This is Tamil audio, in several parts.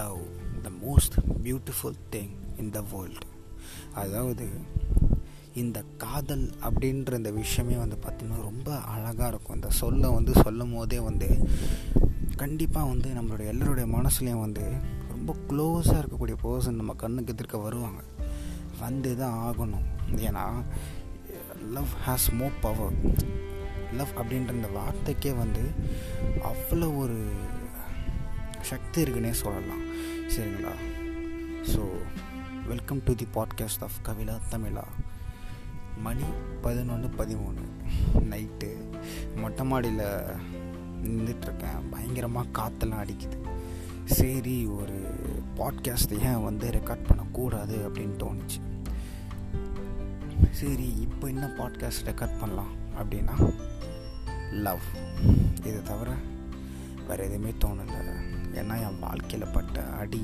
Love the most beautiful thing in the world அதாவது இந்த காதல் அப்படின்ற இந்த விஷயமே வந்து பார்த்திங்கன்னா ரொம்ப அழகாக இருக்கும். இந்த சொல்ல வந்து சொல்லும் போதே வந்து கண்டிப்பாக வந்து நம்மளுடைய எல்லோருடைய மனசுலேயும் வந்து ரொம்ப க்ளோஸாக இருக்கக்கூடிய பர்சன் நம்ம கண்ணுக்கு எதிர்க்க வருவாங்க. வந்து தான் ஆகணும். ஏன்னா love has more power love அப்படின்ற இந்த வார்த்தைக்கே வந்து அவ்வளோ ஒரு சக்தி இருக்குன்னே சொல்லலாம். சரிங்களா? So welcome to the podcast of Kavila Tamizha மணி பதினொன்று பதிமூணு. நைட்டு மொட்டை மாடியில் நின்றுட்டுருக்கேன் பயங்கரமாக காற்றெல்லாம் அடிக்குது. சரி ஒரு பாட்காஸ்ட் ஏன் வந்து ரெக்கார்ட் பண்ணக்கூடாது அப்படின்னு தோணுச்சு. சரி இப்போ என்ன பாட்காஸ்ட் ரெக்கார்ட் பண்ணலாம் அப்படின்னா லவ் இதை தவிர வேறு எதுவுமே தோணலை. ஏன்னா என் வாழ்க்கையில் பட்ட அடி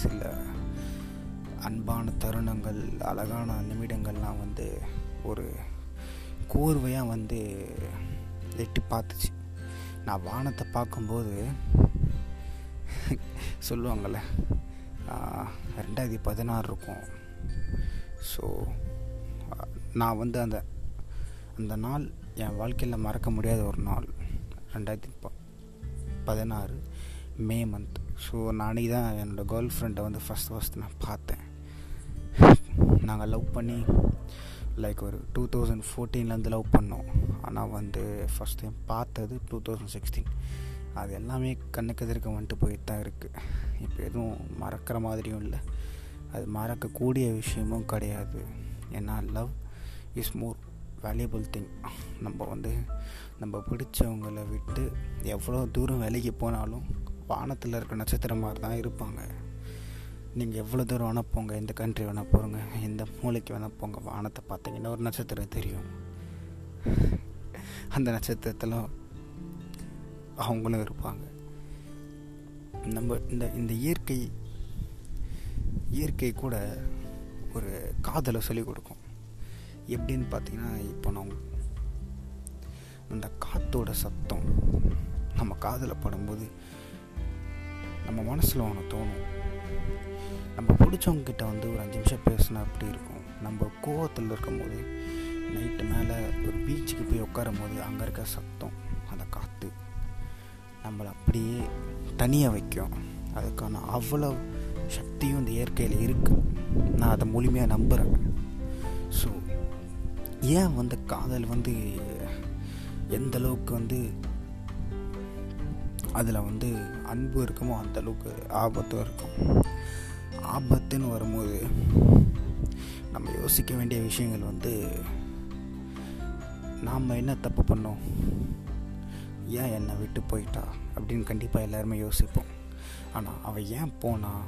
சில அன்பான தருணங்கள் அழகான நிமிடங்கள்லாம் வந்து ஒரு கோர்வையாக வந்து எட்டி பார்த்துச்சு. நான் வானத்தை பார்க்கும்போது சொல்லுவாங்கள்ல ரெண்டாயிரத்தி பதினாறு இருக்கும். ஸோ நான் வந்து அந்த அந்த நாள் என் வாழ்க்கையில் மறக்க முடியாத ஒரு நாள். ரெண்டாயிரத்தி ப பதினாறு. மே மந்த் ஸோ நான் தான் என்னோடய கேர்ள் ஃப்ரெண்டை வந்து ஃபஸ்ட் ஃபஸ்ட் நான் பார்த்தேன். நாங்கள் லவ் பண்ணி லைக் ஒரு டூ தௌசண்ட் ஃபோர்டீன்லேருந்து லவ் பண்ணோம். ஆனால் வந்து ஃபஸ்ட் டைம் பார்த்தது டூ தௌசண்ட் சிக்ஸ்டீன் அது எல்லாமே கண்ணுக்கெதிர்க்க வந்துட்டு போயிட்டு தான் இருக்குது இப்போ எதுவும் மறக்கிற மாதிரியும் இல்லை. அது மறக்கக்கூடிய விஷயமும் கிடையாது. ஏன்னா love is more valuable thing நம்ம வந்து நம்ம பிடிச்சவங்களை விட்டு எவ்வளோ தூரம் விலைக்கு போனாலும் வானத்தில் இருக்க நட்சத்திரம் மாதிரி தான் இருப்பாங்க. நீங்கள் எவ்வளோ தூரம் வேணால் போங்க எந்த கண்ட்ரி வேணால் போகிறோங்க எந்த மூளைக்கு வேணால் போங்க வானத்தை பார்த்தீங்கன்னா ஒரு நட்சத்திரம் தெரியும். அந்த நட்சத்திரத்தில் அவங்களும் இருப்பாங்க. நம்ம இந்த இந்த இயற்கை இயற்கை கூட ஒரு காதலை சொல்லிக் கொடுக்கும். எப்படின்னு பார்த்தீங்கன்னா இப்போ நான் அந்த காற்றோட சத்தம் நம்ம காதில் படும்போது நம்ம மனசில் ஒன்று தோணும். நம்ம பிடிச்சவங்கக்கிட்ட வந்து ஒரு அஞ்சு நிமிஷம் பேசினா அப்படி இருக்கும்? நம்ம கோவத்தில் இருக்கும்போது நைட்டு மேலே ஒரு பீச்சுக்கு போய் உட்காரும் போது அங்கே இருக்க சத்தம் அந்த காற்று நம்மளை அப்படியே தனியாக வைக்கும். அதுக்கான அவ்வளோ சக்தியும் இந்த இயற்கையில் இருக்குது நான் அதை முழுமையாக நம்புகிறேன் ஸோ ஏன் வந்து காதல் வந்து எந்த அளவுக்கு வந்து அதில் வந்து அன்பு இருக்குமோ அந்த அளவுக்கு ஆபத்தும் இருக்கும். ஆபத்துன்னு வரும்போது நம்ம யோசிக்க வேண்டிய விஷயங்கள் வந்து நாம் என்ன தப்பு பண்ணோம்? ஏன் என்னை விட்டு போயிட்டா? அப்படின்னு கண்டிப்பாக எல்லாருமே யோசிப்போம். ஆனால் அவள் ஏன் போனா?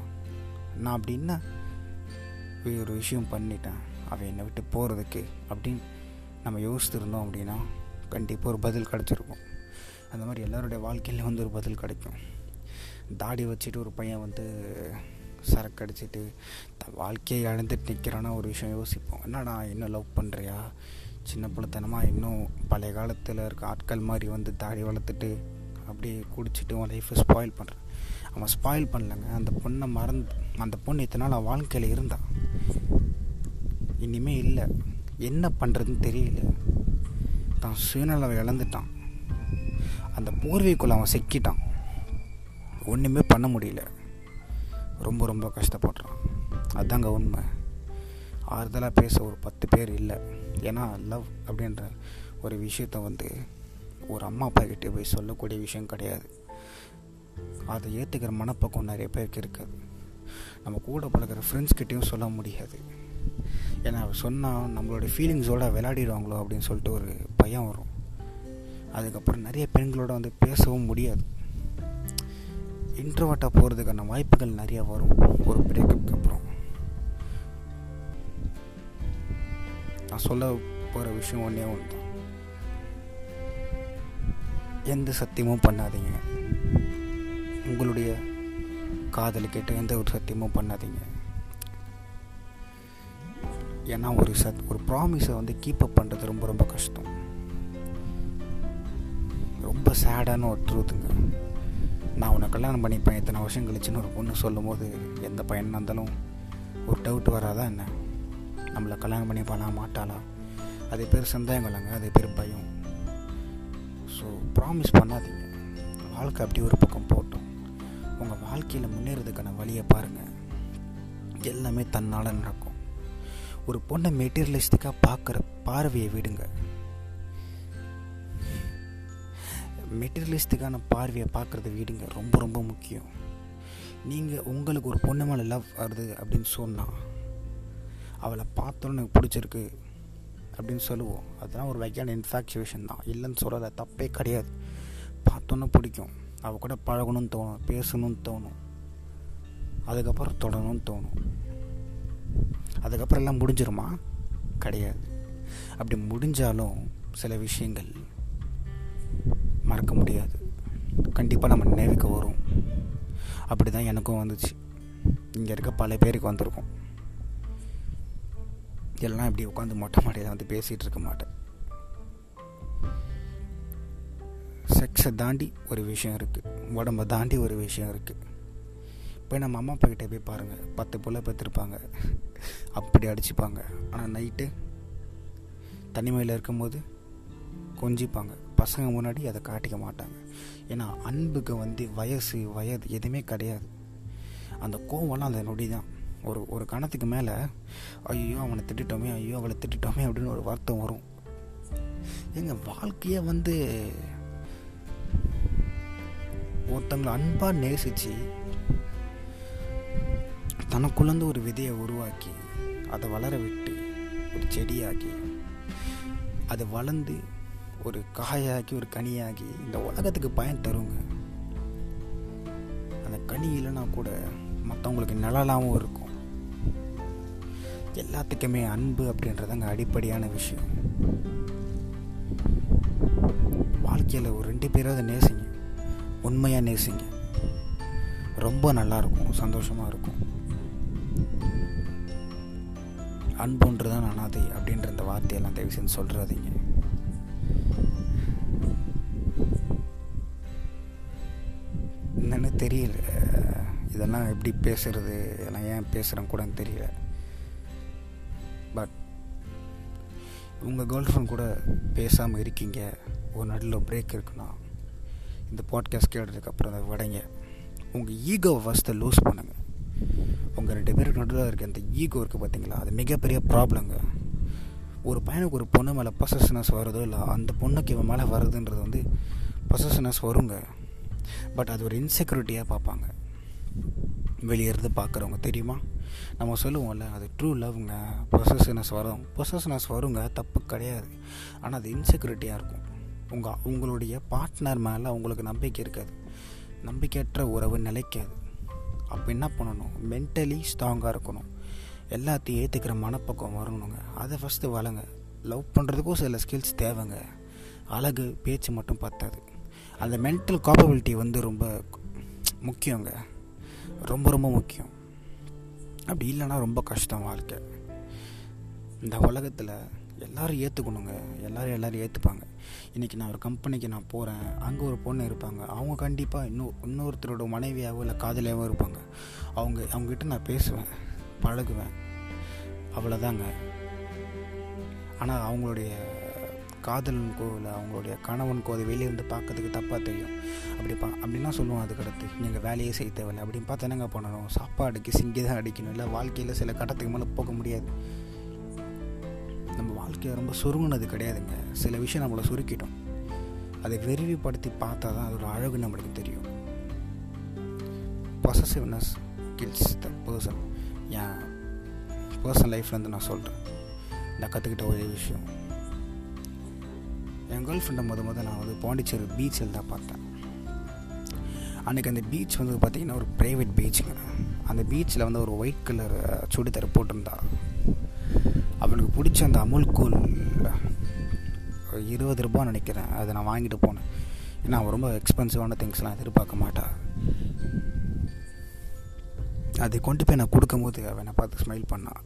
நான் அப்படின்னா ஒரு விஷயம் பண்ணிட்டேன்? அவள் என்னை விட்டு போகிறதுக்கு அப்படின்னு நம்ம யோசித்துருந்தோம் அப்படின்னா கண்டிப்பாக ஒரு பதில் கிடச்சிருக்கும். அந்த மாதிரி எல்லோருடைய வாழ்க்கையில் வந்து ஒரு பதில் கிடைக்கும். தாடி வச்சுட்டு ஒரு பையன் வந்து சரக்கு அடிச்சுட்டு வாழ்க்கையை இழந்துட்டு நிற்கிறான்னா ஒரு விஷயம் யோசிப்போம். என்னடா இன்னும் லவ் பண்ணுறியா சின்ன பிள்ளைத்தனமாக இன்னும் பழைய காலத்தில் இருக்க ஆட்கள் மாதிரி வந்து தாடி வளர்த்துட்டு அப்படியே குடிச்சிட்டு உன் லைஃப்பை ஸ்பாயில் பண்ணுறான் அவன் ஸ்பாயில் பண்ணலங்க. அந்த பொண்ணை மறந்து அந்த பொண்ணு இத்தனை நாள் வாழ்க்கையில் இருந்தான் இனிமேல் இல்லை. என்ன பண்ணுறதுன்னு தெரியல. தான் சுயநலவை இழந்துட்டான். அந்த போர்வைக்குள்ளே அவன் சிக்கிட்டான். ஒன்றுமே பண்ண முடியல. ரொம்ப ரொம்ப கஷ்டப்படுறான். அதுதாங்க உண்மை. ஆறுதலாக பேச ஒரு பத்து பேர் இல்லை. ஏன்னா லவ் அப்படின்ற ஒரு விஷயத்த வந்து ஒரு அம்மா அப்பா கிட்டே போய் சொல்லக்கூடிய விஷயம் கிடையாது. அதை ஏற்றுக்கிற மனப்பக்கம் நிறைய பேருக்கு இருக்காது. நம்ம கூட பழகிற ஃப்ரெண்ட்ஸ்கிட்டையும் சொல்ல முடியாது. ஏன்னா சொன்னால் நம்மளுடைய ஃபீலிங்ஸோடு விளையாடிடுவாங்களோ அப்படின்னு சொல்லிட்டு ஒரு பயம் வரும். அதுக்கப்புறம் நிறைய பெண்களோட வந்து பேசவும் முடியாது. இன்ட்ரோவர்ட்டாக போகிறதுக்கான வாய்ப்புகள் நிறையா வரும். ஒரு பிரேக்கப்புக்கு அப்புறம். நான் சொல்ல போகிற விஷயம் ஒன்றே ஒன்று தான் எந்த சத்தியமும் பண்ணாதீங்க. உங்களுடைய காதலை கேட்டு எந்த ஒரு சத்தியமும் பண்ணாதீங்க. ஏன்னா ஒரு சத் ஒரு ப்ராமிஸை வந்து கீப் அப் பண்ணுறது ரொம்ப ரொம்ப கஷ்டம். ரொம்ப சேடான ஒரு ட்ரூத்துங்க நான் உன்னை கல்யாணம் பண்ணிப்பேன். இத்தனை வருஷம் கழிச்சுன்னு ஒரு பொண்ணு சொல்லும் போது எந்த பையனாக இருந்தாலும் ஒரு டவுட் வராதா என்ன? நம்மளை கல்யாணம் பண்ணிப்பானா மாட்டாளா? அது பேர் சந்தேகங்களாங்க அது பேர் பயம். ஸோ ப்ராமிஸ் பண்ணாதீங்க. வாழ்க்கை அப்படி ஒரு பக்கம் போட்டோம். உங்கள் வாழ்க்கையில் முன்னேறதுக்கான வழியை பாருங்கள் எல்லாமே தன்னால் நடக்கும். ஒரு பொண்ணை மெட்டீரியலிஸ்டிக்காக பார்க்குற பார்வையை விடுங்க. மெட்டீரியலிஸ்டிக்கான பார்வையை பார்க்குறது வீடுங்க ரொம்ப ரொம்ப முக்கியம். நீங்கள் உங்களுக்கு ஒரு பொண்ணு மேலே லவ் வருது அப்படின்னு சொன்னால் அவளை பார்த்தோன்னு எனக்கு பிடிச்சிருக்கு அப்படின்னு சொல்லுவோம். அதெல்லாம் ஒரு வகையான இன்ஃபேக்சுவேஷன் தான். இல்லைன்னு சொல்கிறத தப்பே கிடையாது. பார்த்தோன்னே பிடிக்கும். அவள் கூட பழகணும்னு தோணும் பேசணும்னு தோணும். அதுக்கப்புறம் தொடணும்னு தோணும். அதுக்கப்புறம் எல்லாம் முடிஞ்சிருமா? கிடையாது. அப்படி முடிஞ்சாலும் சில விஷயங்கள் மறக்க முடியாது. கண்டிப்பாக நம்ம நினைவுக்கு வரும். அப்படி தான் எனக்கும் வந்துச்சு. இங்கே இருக்க பல பேருக்கு வந்திருக்கும். எல்லாம் இப்படி உட்காந்து மொட்டை மாடியில் வந்து பேசிகிட்டு இருக்க மாட்டேன். செக்ஸை தாண்டி ஒரு விஷயம் இருக்குது உடம்பை தாண்டி ஒரு விஷயம் இருக்குது இப்போ நம்ம அம்மா அப்பா கிட்டே போய் பாருங்கள் பத்து புள்ள பெற்றிருப்பாங்க அப்படி அடிச்சுப்பாங்க. ஆனால் நைட்டு தனிமையில் இருக்கும்போது கொஞ்சிப்பாங்க. பசங்க முன்னாடி அதை காட்டிக்க மாட்டாங்க. ஏன்னா அன்புக்கு வந்து வயசு வயது எதுவுமே கிடையாது. அந்த கோவம்லாம் அந்த நொடி தான். ஒரு ஒரு கணத்துக்கு மேலே ஐயோ அவனை திட்டோமே ஐயோ அவளை திட்டோமே அப்படின்னு ஒரு வருத்தம் வரும். எங்கள் வாழ்க்கையை வந்து ஒருத்தங்களை அன்பாக நேசித்து தனக்குள்ளேருந்து ஒரு விதையை உருவாக்கி அதை வளர விட்டு ஒரு செடியாக்கி அது வளர்ந்து ஒரு காயாகி ஒரு கனியாகி இந்த உலகத்துக்கு பயன் தருங்க. அந்த கனி இல்லைன்னா கூட மற்றவங்களுக்கு நிழலாகவும் இருக்கும். எல்லாத்துக்குமே அன்பு அப்படின்றதாங்க அடிப்படையான விஷயம். வாழ்க்கையில் ஒரு ரெண்டு பேராவது நேசிங்க. உண்மையாக நேசிங்க. ரொம்ப நல்லாயிருக்கும் சந்தோஷமாக இருக்கும். அன்புன்றது தான் அனாதை அப்படின்ற இந்த வார்த்தையெல்லாம் தயவு செஞ்சு சொல்கிறாதீங்க என்னன்னு தெரியல. இதெல்லாம் எப்படி பேசுறது? இதெல்லாம் ஏன் பேசுகிறேன் கூட தெரியல. பட் உங்கள் கேர்ள் ஃப்ரெண்ட் கூட பேசாமல் இருக்கீங்க. ஒரு நடுவில் பிரேக் இருக்குன்னா இந்த பாட்காஸ்ட் கேட்டதுக்கப்புறம் அதை விடைங்க. உங்கள் ஈகோவை ஃபஸ்ட்டை லூஸ் பண்ணுங்கள் உங்கள் ரெண்டு பேருக்கு நடுவில் இருக்க அந்த ஈகோ இருக்குது பார்த்தீங்களா அது மிகப்பெரிய ப்ராப்ளங்க ஒரு பையனுக்கு ஒரு பொண்ணு மேலே பசஸ்னஸ் வருதோ இல்லை அந்த பொண்ணுக்கு இவன் மேலே வருதுன்றது வந்து பசஸ்னஸ் வருங்க. பட் அது ஒரு இன்செக்யூரிட்டியாக பார்ப்பாங்க. வெளியே இருந்து பார்க்குறவங்க தெரியுமா? நம்ம சொல்லுவோம்ல அது ட்ரூ லவ்ங்க பொசஸ்னஸ் வரும். பொசஸ்னஸ் வருங்க தப்பு கிடையாது. ஆனால் அது இன்செக்யூரிட்டியாக இருக்கும். உங்கள் உங்களுடைய பார்ட்னர் மேலே உங்களுக்கு நம்பிக்கை இருக்காது. நம்பிக்கையற்ற உறவு நிலைக்காது. அப்போ என்ன பண்ணணும்? மென்டலி ஸ்ட்ராங்காக இருக்கணும். எல்லாத்தையும் ஏற்றுக்கிற மனப்பக்கம் வரணுங்க. அதை ஃபஸ்ட்டு வளங்க. லவ் பண்ணுறதுக்கும் சில ஸ்கில்ஸ் தேவைங்க. அழகு பேச்சு மட்டும் பத்தாது. அந்த மென்டல் காப்பபிலிட்டி வந்து ரொம்ப முக்கியங்க. ரொம்ப ரொம்ப முக்கியம். அப்படி இல்லைன்னா ரொம்ப கஷ்டம் வாழ்க்கை இந்த உலகத்தில் எல்லோரும் ஏற்றுக்கணுங்க எல்லோரும் எல்லோரும் ஏற்றுப்பாங்க இன்றைக்கி நான் ஒரு கம்பெனிக்கு நான் போகிறேன் அங்கே ஒரு பொண்ணு இருப்பாங்க. அவங்க கண்டிப்பாக இன்னும் இன்னொருத்தரோட மனைவியாகவோ இல்லை காதலியாகவோ இருப்பாங்க. அவங்க அவங்ககிட்ட நான் பேசுவேன். பழகுவேன். அவ்வளோதாங்க ஆனால் அவங்களுடைய காதலனுக்கோ இல்லை அவங்களுடைய கணவனுக்கோ அது வெளியிருந்து பார்க்கறதுக்கு தப்பாக தெரியும். அப்படி பா அப்படின்னா சொல்லுவோம் அதுக்கடுத்து நீங்கள் வேலையே செய்ய தேவையில்லை. அப்படின்னு பார்த்து என்னங்க பண்ணணும்? சாப்பாடுக்கு சிங்கி தான் அடிக்கணும். இல்லை வாழ்க்கையில் சில கட்டத்துக்கு மேலே போக முடியாது. நம்ம வாழ்க்கையை ரொம்ப சுருங்கினது கிடையாதுங்க. சில விஷயம் நம்மளை சுருக்கிட்டோம் அதை விரிவுபடுத்தி பார்த்தா தான் அதோட அழகு நம்மளுக்கு தெரியும். பொசசிவ்னஸ் கில்ஸ் த பர்சன் என் பர்சனல் லைஃப்லேருந்து நான் சொல்கிறேன் நான் கற்றுக்கிட்ட ஒரே விஷயம். என் கேர்ள் ஃப்ரெண்டை முத முத நான் வந்து பாண்டிச்சேரி பீச்சில் தான் பார்த்தேன். அன்றைக்கி அந்த பீச் வந்து பார்த்திங்கன்னா ஒரு ப்ரைவேட் பீச்சுங்க அந்த பீச்சில் வந்து ஒரு ஒயிட் கலர் சுடிதார் போட்டிருந்தா. அவளுக்கு பிடிச்ச அந்த அமுல் கூல் இருபது ரூபா நினைக்கிறேன். அதை நான் வாங்கிட்டு போனேன். ஏன்னா அவள் ரொம்ப எக்ஸ்பென்சிவான திங்ஸ்லாம் எதிர்பார்க்க மாட்டா. அதை கொண்டு போய் நான் கொடுக்கும்போது அவன் என்னை பார்த்து ஸ்மைல் பண்ணான்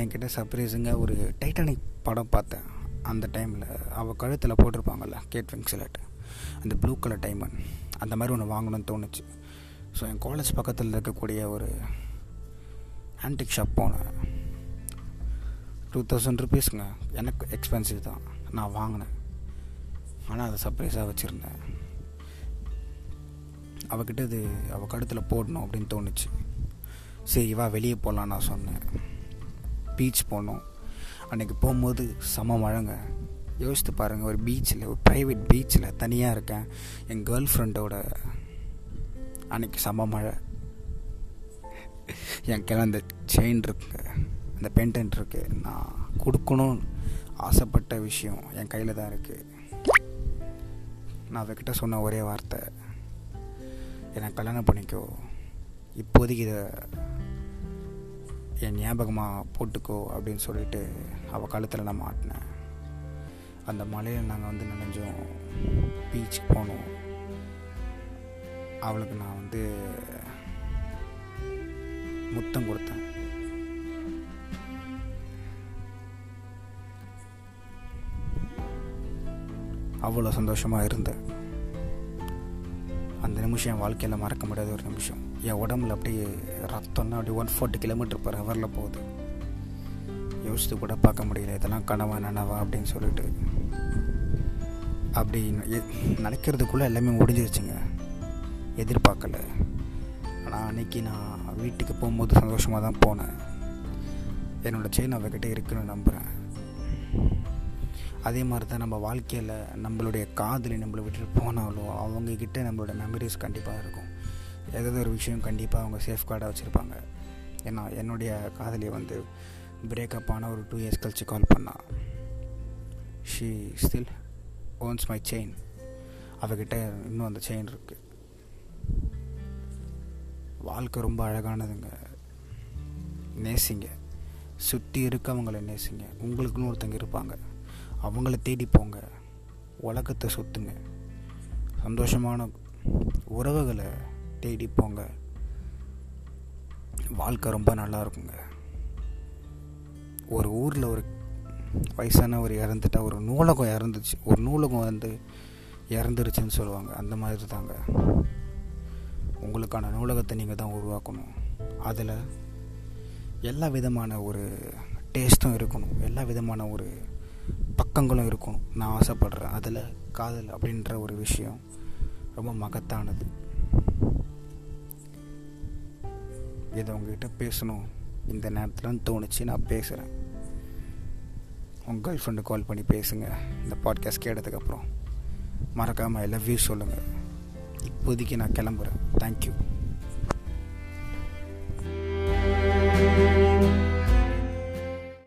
என்கிட்ட சர்ப்ரைஸுங்க ஒரு டைட்டானிக் படம் பார்த்தேன். அந்த டைமில் அவள் கழுத்தில் போட்டிருப்பாங்கள்ல கேட் விங்ஸ்லெட் அந்த ப்ளூ கலர் டைமண்ட் அந்த மாதிரி ஒன்று வாங்கணும்னு தோணுச்சு. ஸோ என் காலேஜ் பக்கத்தில் இருக்கக்கூடிய ஒரு ஆன்டிக் ஷாப் போனேன். டூ தௌசண்ட் ருபீஸுங்க எனக்கு எக்ஸ்பென்சிவ் தான். நான் வாங்கினேன். ஆனால் அதை சர்ப்ரைஸாக வச்சுருந்தேன். அவகிட்ட இது அவள் கழுத்தில் போடணும் அப்படின்னு தோணுச்சு. சரி வா வெளியே போகலான்னு நான் சொன்னேன். பீச் போனோம். அன்றைக்கி போகும்போது செம மழைங்க. யோசித்து பாருங்கள் ஒரு பீச்சில் ஒரு ப்ரைவேட் பீச்சில் தனியாக இருக்கேன். என் கேர்ள் ஃப்ரெண்டோட அன்றைக்கி செம மழை. என் கிள அந்த செயின் இருக்கு அந்த பென்டென்ட் இருக்குது நான் கொடுக்கணும்னு ஆசைப்பட்ட விஷயம் என் கையில் தான் இருக்குது நான் அவகிட்ட சொன்ன ஒரே வார்த்தை என்னை கல்யாணம் பண்ணிக்கோ. இப்போதைக்கு இதை என் ஞாபகமாக போட்டுக்கோ அப்படின்னு சொல்லிட்டு அவள் கழுத்தில் நான் மாட்டினேன். அந்த மலையில் நாங்கள் வந்து நினைஞ்சோம். பீச்சுக்கு போனோம். அவளுக்கு நான் வந்து முத்தம் கொடுத்தேன். அவ்வளோ சந்தோஷமாக இருந்தேன். அந்த நிமிஷம் என் வாழ்க்கையில் மறக்க முடியாத ஒரு நிமிஷம். என் உடம்புல அப்படியே ரத்தம்னா அப்படியே ஒன் ஃபார்ட்டி கிலோமீட்டர் பர் ஹவரில் போகுது. யோசித்து கூட பார்க்க முடியல இதெல்லாம் கனவா நனவா அப்படின்னு சொல்லிட்டு. அப்படி நினைக்கிறதுக்குள்ளே எல்லாமே முடிஞ்சிருச்சுங்க. எதிர்பார்க்கல. ஆனால் அன்றைக்கி நான் வீட்டுக்கு போகும்போது சந்தோஷமாக தான் போனேன். என்னோடய செயின் அவகிட்ட இருக்குன்னு நம்புகிறேன் அதே மாதிரி தான் நம்ம வாழ்க்கையில் நம்மளுடைய காதலி நம்மளை விட்டுட்டு போனாலும் அவங்கக்கிட்ட நம்மளோட மெமரிஸ் கண்டிப்பாக இருக்கும். ஏதாவது ஒரு விஷயம் கண்டிப்பாக அவங்க சேஃப்கார்டாக வச்சுருப்பாங்க. ஏன்னா என்னுடைய காதலியை வந்து பிரேக்கப் ஆன ஒரு டூ இயர்ஸ் கழிச்சு கால் பண்ணால் she still owns my chain அவகிட்ட இன்னும் அந்த செயின் இருக்குது வாழ்க்கை ரொம்ப அழகானதுங்க. நேசிங்க. சுற்றி இருக்கவங்களை நேசிங்க. உங்களுக்குன்னு ஒருத்தங்க இருப்பாங்க. அவங்கள தேடி போங்க. உலகத்தை சுற்றுங்க சந்தோஷமான உறவுகளை தேடி போங்க. வாழ்க்கை ரொம்ப நல்லா இருக்குங்க. ஒரு ஊரில் ஒரு வயசானவர் இறந்துட்டா ஒரு நூலகம் இறந்துச்சு. ஒரு நூலகம் வந்து இறந்துருச்சுன்னு சொல்லுவாங்க. அந்த மாதிரி தாங்க. உங்களுக்கான நூலகத்தை நீங்கள் தான் உருவாக்கணும். அதில் எல்லா விதமான ஒரு டேஸ்ட்டும் இருக்கணும். எல்லா விதமான ஒரு பக்கங்களும் இருக்கணும். நான் ஆசைப்படுறேன். அதில் காதல் அப்படின்ற ஒரு விஷயம் ரொம்ப மகத்தானது. இதை உங்ககிட்ட பேசணும். இந்த நேரத்தில் தோணுச்சு நான் பேசுகிறேன் உங்கள் கேர்ள் ஃப்ரெண்டு கால் பண்ணி பேசுங்க. இந்த பாட்காஸ்ட் கேட்டதுக்கப்புறம். மறக்காமல் ஐ லவ் யூ சொல்லுங்கள் இப்போதைக்கு நான் கிளம்புறேன். தேங்க்யூ